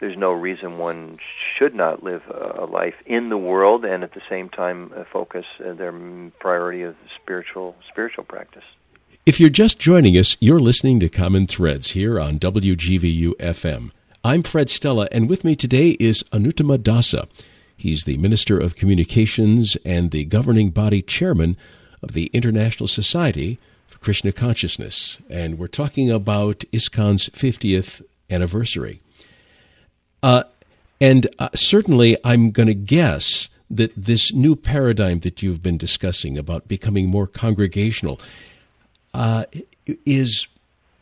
there's no reason one should not live a life in the world and at the same time uh, focus uh, their priority of spiritual spiritual practice. If you're just joining us, you're listening to Common Threads here on WGVU FM. I'm Fred Stella, and with me today is Anuttama Dasa. He's the Minister of Communications and the governing body chairman of the International Society for Krishna Consciousness, and we're talking about ISKCON's 50th anniversary. Uh, and uh, certainly, I'm going to guess that this new paradigm that you've been discussing about becoming more congregational uh, is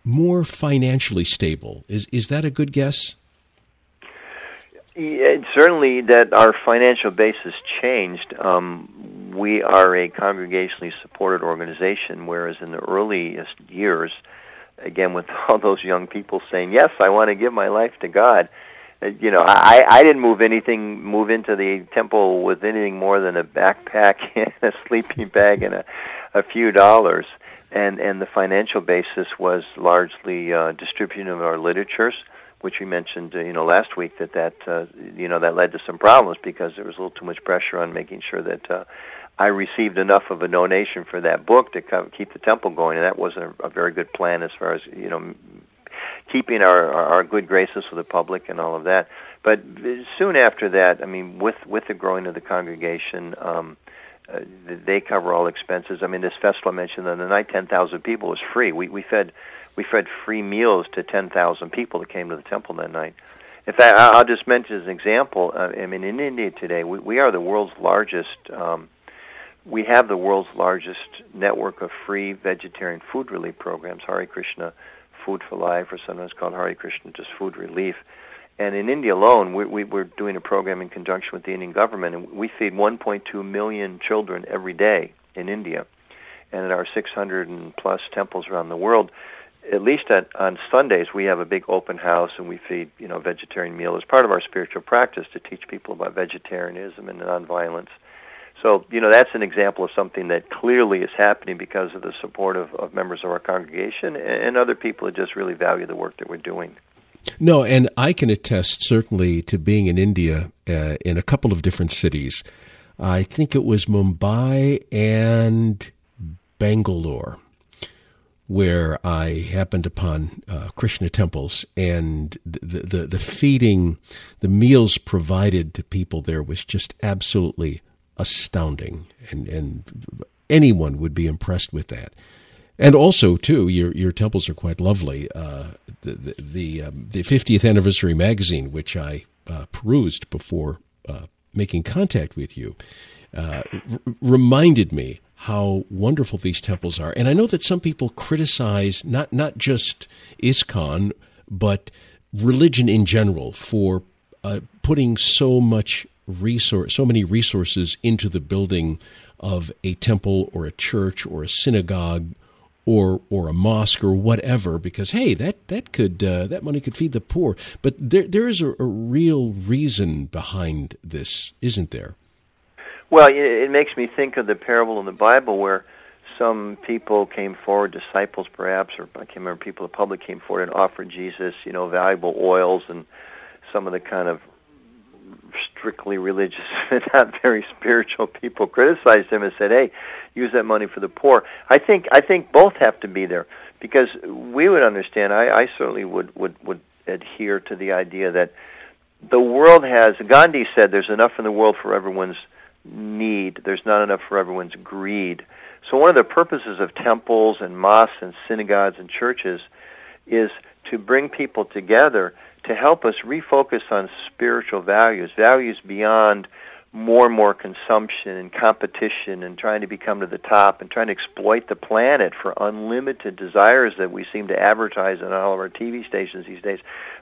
more financially stable. Is is that a good guess? Yeah, certainly, that our financial base has changed. Um, we are a congregationally supported organization, whereas in the earliest years, again, with all those young people saying, "Yes, I want to give my life to God," you know, I I didn't move anything move into the temple with anything more than a backpack and a sleeping bag and a a few dollars, and and the financial basis was largely uh, distribution of our literatures, which we mentioned uh, you know last week that that uh, you know that led to some problems because there was a little too much pressure on making sure that. Uh, I received enough of a donation for that book to keep the temple going, and that wasn't a, very good plan as far as you know keeping our, our, our good graces with the public and all of that. But soon after that, I mean, with with the growing of the congregation, um, uh, they cover all expenses. I mean, this festival I mentioned on the night, ten thousand people was free. We we fed we fed free meals to ten thousand people that came to the temple that night. In fact, I'll just mention as an example. Uh, I mean, in India today, we, we are the world's largest. Um, we have the world's largest network of free vegetarian food relief programs. Hare Krishna Food for Life, or sometimes called Hare Krishna, just food relief. And in India alone, we, we, we're doing a program in conjunction with the Indian government, and we feed 1.2 million children every day in India. And at our 600 and plus temples around the world, at least at, on Sundays, we have a big open house and we feed, you know, vegetarian meal as part of our spiritual practice to teach people about vegetarianism and nonviolence. So, you know, that's an example of something that clearly is happening because of the support of, of members of our congregation and other people that just really value the work that we're doing. No, and I can attest certainly to being in India uh, in a couple of different cities. I think it was Mumbai and Bangalore where I happened upon uh, Krishna temples, and the, the, the feeding, the meals provided to people there was just absolutely astounding and and anyone would be impressed with that. And also, too, your your temples are quite lovely. Uh, the the the, um, the 50th anniversary magazine, which I uh, perused before uh, making contact with you, uh, r- reminded me how wonderful these temples are. And I know that some people criticize not not just ISKCON, but religion in general for uh, putting so much resource, so many resources into the building of a temple or a church or a synagogue or or a mosque or whatever because hey that that could uh, that money could feed the poor. But there there is a, a, real reason behind this isn't there? Well it makes me think of the parable in the bible where some people came forward disciples perhaps or I can't remember people the public came forward and offered Jesus you know valuable oils and some of the kind of strictly religious and not very spiritual people criticized him and said, "Hey, use that money for the poor." I think I think both have to be there because we would understand. I, I certainly would would would adhere to the idea that the world has. Gandhi said, "There's enough in the world for everyone's need. There's not enough for everyone's greed." So one of the purposes of temples and mosques and synagogues and churches is to bring people together to help us refocus on spiritual values, values beyond more and more consumption and competition and trying to become to the top and trying to exploit the planet for unlimited desires that we seem to advertise on all of our TV stations these days.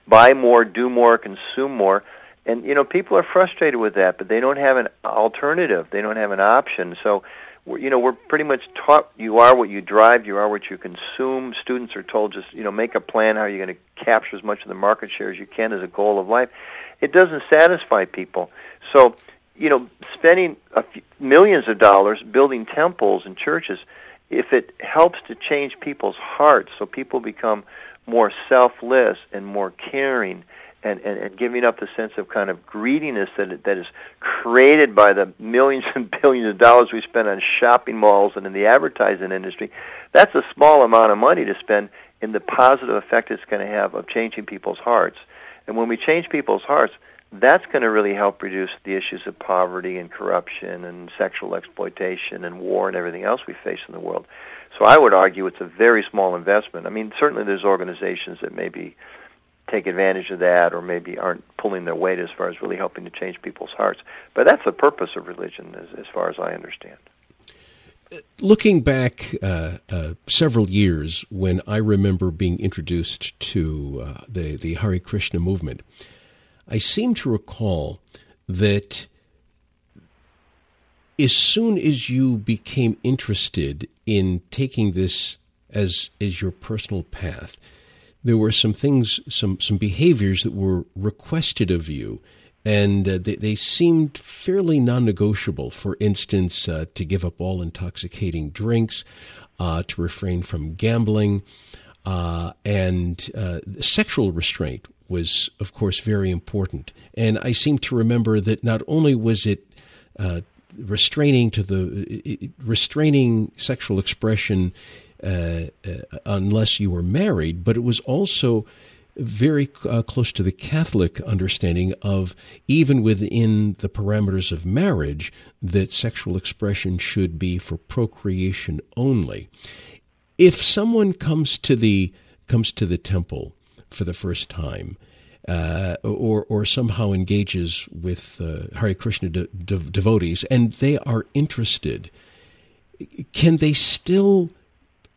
Buy more, do more, consume more. And you know, people are frustrated with that, but they don't have an alternative. They don't have an option. So you know, we're pretty much taught you are what you drive, you are what you consume. Students are told just, you know, make a plan how you're going to capture as much of the market share as you can as a goal of life. It doesn't satisfy people. So, you know, spending a few, millions of dollars building temples and churches, if it helps to change people's hearts so people become more selfless and more caring and, and, and giving up the sense of kind of greediness that that is created by the millions and billions of dollars we spend on shopping malls and in the advertising industry, that's a small amount of money to spend in the positive effect it's going to have of changing people's hearts. And when we change people's hearts, that's going to really help reduce the issues of poverty and corruption and sexual exploitation and war and everything else we face in the world. So I would argue it's a very small investment. I mean, certainly there's organizations that may be take advantage of that or maybe aren't pulling their weight as far as really helping to change people's hearts. But that's the purpose of religion, as, as far as I understand. Looking back uh, uh, several years when I remember being introduced to uh, the, the Hare Krishna movement, I seem to recall that as soon as you became interested in taking this as, as your personal path, there were some things, some some behaviors that were requested of you, and uh, they, they seemed fairly non-negotiable. For instance, uh, to give up all intoxicating drinks, uh, to refrain from gambling, uh, and uh, sexual restraint was, of course, very important. And I seem to remember that not only was it uh, restraining to the restraining sexual expression uh, uh, unless you were married, but it was also very uh, close to the Catholic understanding of even within the parameters of marriage that sexual expression should be for procreation only. If someone comes to the comes to the temple for the first time, uh, or or somehow engages with uh, Krishna de- de- devotees, and they are interested, can they still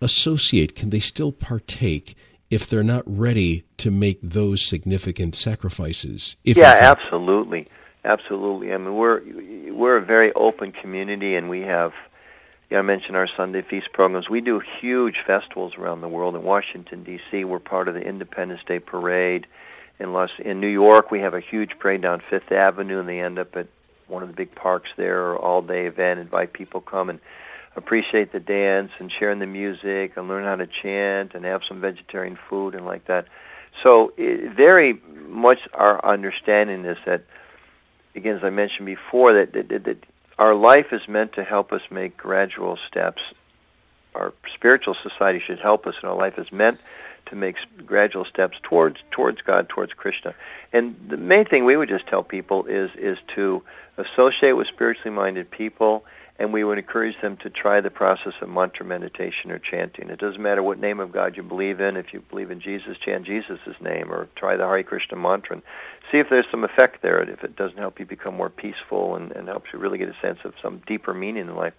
associate? Can they still partake if they're not ready to make those significant sacrifices? yeah, absolutely, absolutely. I mean, we're we're a very open community, and we have. You know, I mentioned our Sunday feast programs. We do huge festivals around the world. In Washington D.C., we're part of the Independence Day Parade. In Los in New York, we have a huge parade down Fifth Avenue, and they end up at one of the big parks there, or all day event. Invite people come and appreciate the dance and sharing the music and learn how to chant and have some vegetarian food and like that. So it, very much our understanding is that, again, as I mentioned before, that, that, that our life is meant to help us make gradual steps. Our spiritual society should help us, and our life is meant to make gradual steps towards towards God, towards Krishna. And the main thing we would just tell people is is to associate with spiritually minded people and we would encourage them to try the process of mantra meditation or chanting. It doesn't matter what name of God you believe in. If you believe in Jesus, chant Jesus' name or try the Hare Krishna mantra and see if there's some effect there, if it doesn't help you become more peaceful and, and helps you really get a sense of some deeper meaning in life.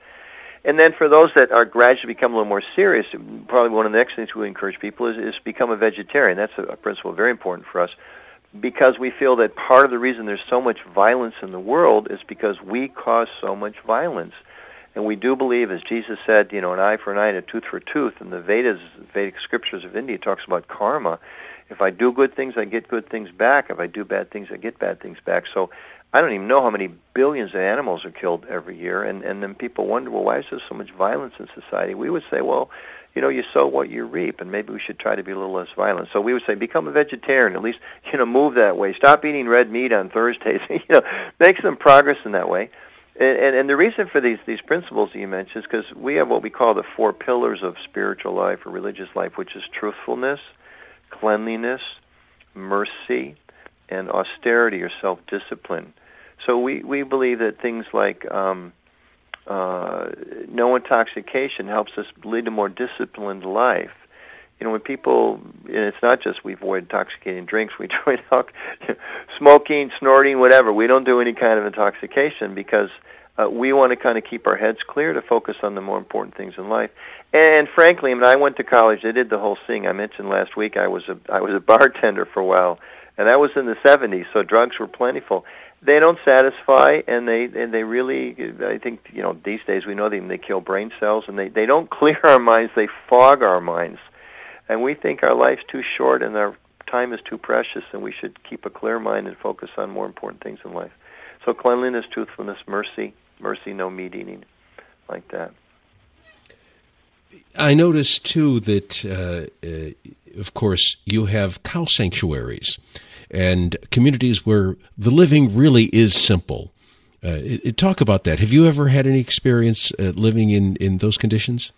And then for those that are gradually become a little more serious, probably one of the next things we encourage people is, is become a vegetarian. That's a, a principle very important for us because we feel that part of the reason there's so much violence in the world is because we cause so much violence. And we do believe, as Jesus said, you know, an eye for an eye and a tooth for a tooth. And the Vedas, Vedic scriptures of India, talks about karma. If I do good things, I get good things back. If I do bad things, I get bad things back. So I don't even know how many billions of animals are killed every year. And and then people wonder, well, why is there so much violence in society? We would say, well, you know, you sow what you reap, and maybe we should try to be a little less violent. So we would say, become a vegetarian. At least, you know, move that way. Stop eating red meat on Thursdays. you know, make some progress in that way. And, and, and the reason for these these principles that you mentioned is because we have what we call the four pillars of spiritual life or religious life, which is truthfulness, cleanliness, mercy, and austerity or self-discipline. So we we believe that things like um, uh, no intoxication helps us lead a more disciplined life. You know, when people, and it's not just we avoid intoxicating drinks, we avoid smoking, snorting, whatever. We don't do any kind of intoxication because uh, we want to kind of keep our heads clear to focus on the more important things in life. And frankly, I mean, I went to college. They did the whole thing. I mentioned last week I was a I was a bartender for a while, and that was in the '70s. So drugs were plentiful they don't satisfy and they and they really i think you know these days we know them they kill brain cells and they they don't clear our minds they fog our minds. And we think our life's too short and our time is too precious and we should keep a clear mind and focus on more important things in life. So cleanliness truthfulness mercy mercy no meat eating like that. I noticed too that uh, uh, of course you have cow sanctuaries and communities where the living really is simple. Uh, it, it, talk about that. Have you ever had any experience uh, living in, in those conditions?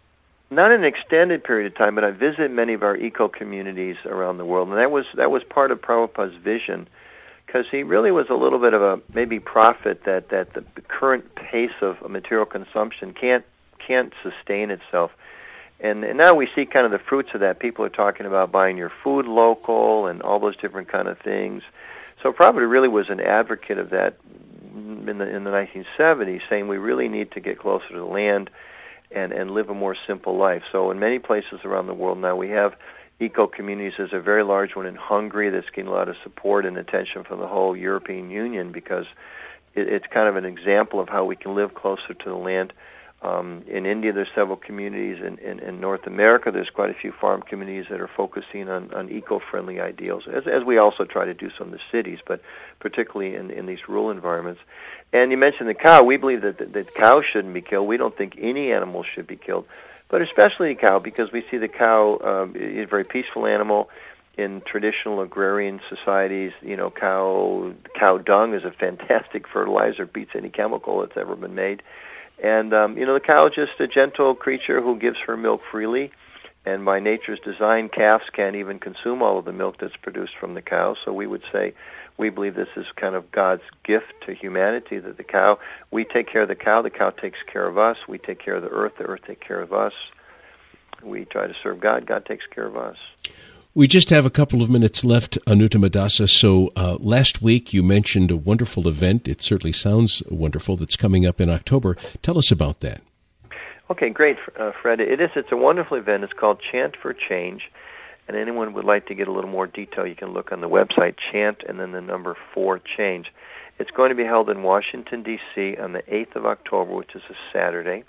Not an extended period of time, but I visit many of our eco communities around the world, and that was that was part of Prabhupada's vision, because he really was a little bit of a maybe prophet that that the current pace of material consumption can't can't sustain itself and, and now we see kind of the fruits of that. People are talking about buying your food local and all those different kind of things. So Prabhupada really was an advocate of that in the in the 1970s, saying we really need to get closer to the land and and live a more simple life. So in many places around the world now we have eco communities. There's a very large one in Hungary that's getting a lot of support and attention from the whole European Union because it, it's kind of an example of how we can live closer to the land um, in India, there's several communities. In, in, in North America, there's quite a few farm communities that are focusing on, on eco-friendly ideals, as, as we also try to do so in the cities, but particularly in, in these rural environments. And you mentioned the cow. We believe that the, that cows shouldn't be killed. We don't think any animal should be killed, but especially the cow because we see the cow um, is a very peaceful animal. In traditional agrarian societies, you know, cow cow dung is a fantastic fertilizer, beats any chemical that's ever been made. And um, you know, the cow is just a gentle creature who gives her milk freely. And by nature's design, calves can't even consume all of the milk that's produced from the cow. So we would say we believe this is kind of God's gift to humanity that the cow, we take care of the cow, the cow takes care of us. We take care of the earth, the earth takes care of us. We try to serve God, God takes care of us. We just have a couple of minutes left, Anuttama Dasa. So uh, last week you mentioned a wonderful event. It certainly sounds wonderful that's coming up in October. Tell us about that. Okay, great, uh, Fred. It is. It's a wonderful event. It's called Chant for Change. And anyone would like to get a little more detail, you can look on the website, chant and then the number four change. It's going to be held in Washington, D.C. on the 8th of October, which is a Saturday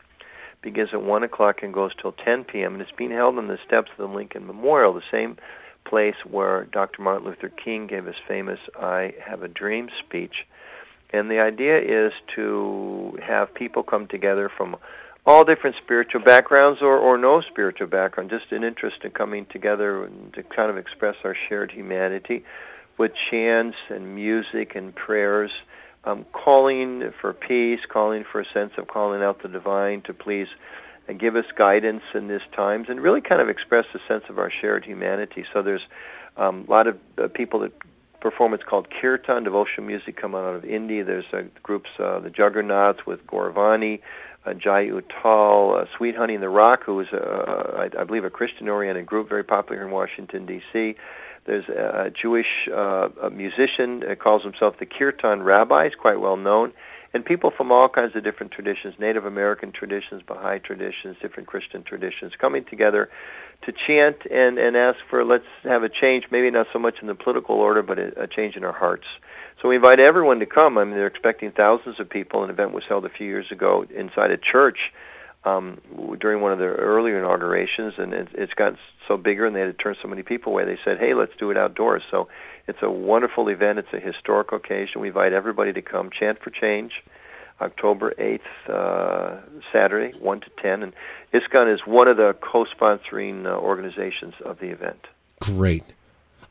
begins at 1 o'clock and goes till 10 p.m. And it's being held on the steps of the Lincoln Memorial, the same place where Dr. Martin Luther King gave his famous I Have a Dream speech. And the idea is to have people come together from all different spiritual backgrounds or, or no spiritual background, just an interest in coming together and to kind of express our shared humanity with chants and music and prayers um, calling for peace, calling for a sense of calling out the divine to please uh, give us guidance in these times, and really kind of express a sense of our shared humanity. So there's um, a lot of uh, people that perform it's called kirtan, devotional music coming out of India. There's uh, groups, uh, the Juggernauts with Gauravani, uh, Jai Uttal, uh, Sweet Honey in the Rock, who is, I, I believe, a Christian-oriented group, very popular in Washington D.C. There's a Jewish uh, a musician that calls himself the Kirtan Rabbi. He's quite well known. And people from all kinds of different traditions, Native American traditions, Baha'i traditions, different Christian traditions, coming together to chant and, and ask for let's have a change, maybe not so much in the political order, but a, a change in our hearts. So we invite everyone to come. I mean, they're expecting thousands of people. An event was held a few years ago inside a church um, during one of their earlier inaugurations, and it, it's gotten so bigger, and they had to turn so many people away. They said, "Hey, let's do it outdoors." So it's a wonderful event. It's a historic occasion. We invite everybody to come. Chant for Change, October eighth, uh, Saturday, one to ten, and ISKCON is one of the co-sponsoring uh, organizations of the event. Great.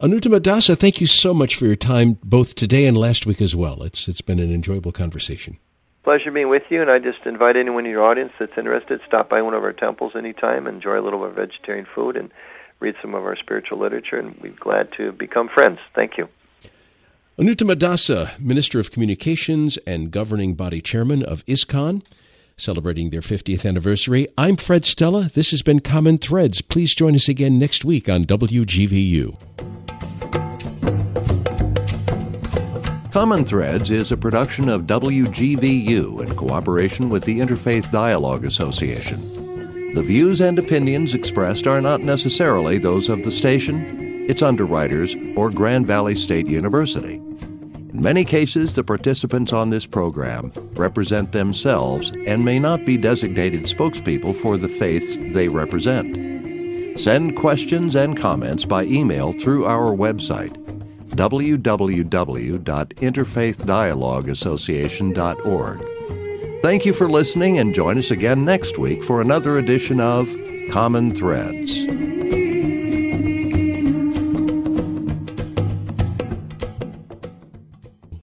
Anuttama Dasa, thank you so much for your time, both today and last week as well. It's it's been an enjoyable conversation. Pleasure being with you, and I just invite anyone in your audience that's interested, stop by one of our temples anytime, enjoy a little of our vegetarian food, and read some of our spiritual literature, and we're glad to become friends. Thank you. Anuttama Dasa, Minister of Communications and Governing Body Chairman of ISKCON, celebrating their 50th anniversary. I'm Fred Stella. This has been Common Threads. Please join us again next week on WGVU. Common Threads is a production of WGVU in cooperation with the Interfaith Dialogue Association. The views and opinions expressed are not necessarily those of the station, its underwriters, or Grand Valley State University. In many cases, the participants on this program represent themselves and may not be designated spokespeople for the faiths they represent. Send questions and comments by email through our website www.interfaithdialogueassociation.org. Thank you for listening and join us again next week for another edition of Common Threads.